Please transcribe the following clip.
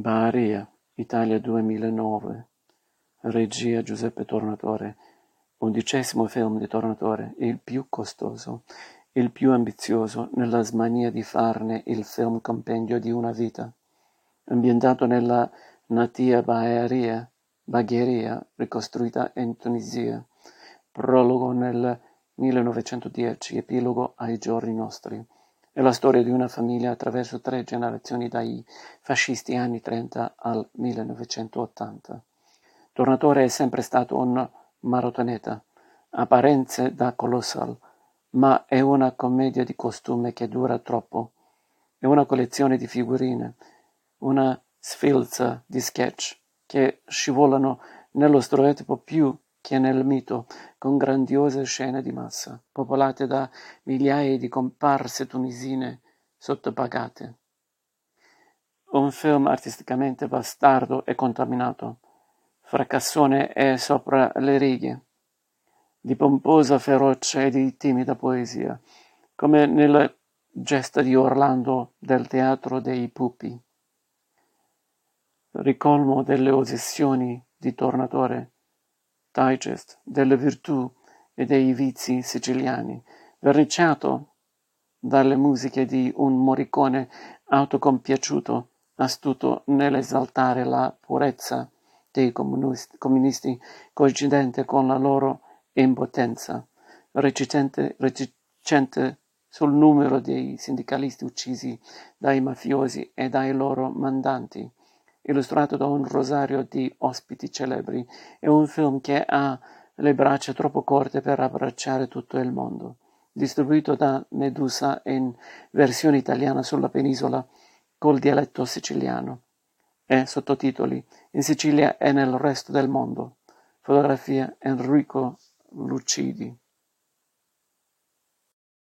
Baharia, Italia duemilanove, regia Giuseppe Tornatore, undicesimo film di Tornatore, il più costoso, il più ambizioso nella smania di farne il film compendio di una vita. Ambientato nella natia Baharia, Bagheria, ricostruita in Tunisia, prologo nel 1910, epilogo ai giorni nostri. È la storia di una famiglia attraverso tre generazioni dai fascisti anni 30 al 1980. Tornatore è sempre stato un maratoneta, apparenze da colossal, ma è una commedia di costume che dura troppo. È una collezione di figurine, una sfilza di sketch che scivolano nello stereotipo più che nel mito, con grandiose scene di massa, popolate da migliaia di comparse tunisine sottopagate. Un film artisticamente bastardo e contaminato, fracassone e sopra le righe, di pomposa ferocia e di timida poesia, come nelle gesta di Orlando del teatro dei pupi. Ricolmo delle ossessioni di Tornatore digest delle virtù e dei vizi siciliani, verniciato dalle musiche di un Morricone autocompiaciuto, astuto nell'esaltare la purezza dei comunisti, comunisti coincidente con la loro impotenza, recente, recente sul numero dei sindacalisti uccisi dai mafiosi e dai loro mandanti, illustrato da un rosario di ospiti celebri, è un film che ha le braccia troppo corte per abbracciare tutto il mondo. Distribuito da Medusa in versione italiana sulla penisola col dialetto siciliano e sottotitoli in Sicilia e nel resto del mondo. Fotografia Enrico Lucidi.